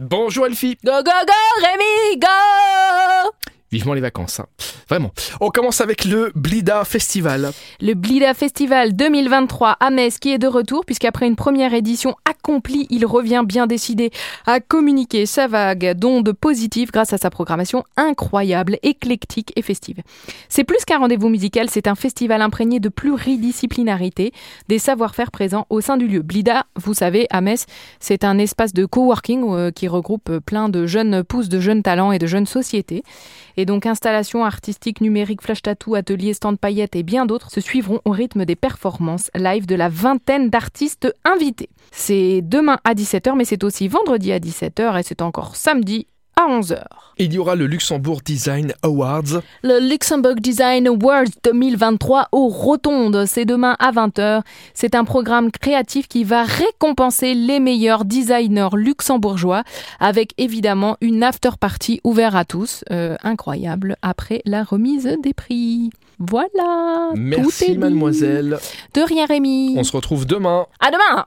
Bonjour Elfie Go go go Rémi go Vivement les vacances, hein. Vraiment. On commence avec le Blida Festival. Le Blida Festival 2023 à Metz qui est de retour puisqu'après une première édition accomplie, il revient bien décidé à communiquer sa vague d'ondes positives grâce à sa programmation incroyable, éclectique et festive. C'est plus qu'un rendez-vous musical, c'est un festival imprégné de pluridisciplinarité, des savoir-faire présents au sein du lieu. Blida, vous savez, à Metz, c'est un espace de coworking euh, qui regroupe plein de jeunes pousses, de jeunes talents et de jeunes sociétés. Et donc installations artistiques, numériques, flash tattoo, ateliers, stand paillettes et bien d'autres se suivront au rythme des performances live de la vingtaine d'artistes invités. C'est demain à 17h, mais c'est aussi vendredi à 17h et c'est encore samedi à 11h. Il y aura le Luxembourg Design Awards. Le Luxembourg Design Awards 2023 aux Rotondes, c'est demain à 20h. C'est un programme créatif qui va récompenser les meilleurs designers luxembourgeois avec évidemment une after party ouverte à tous, euh, incroyable, après la remise des prix. Voilà. Merci tout est dit. mademoiselle. De rien Rémi. On se retrouve demain. À demain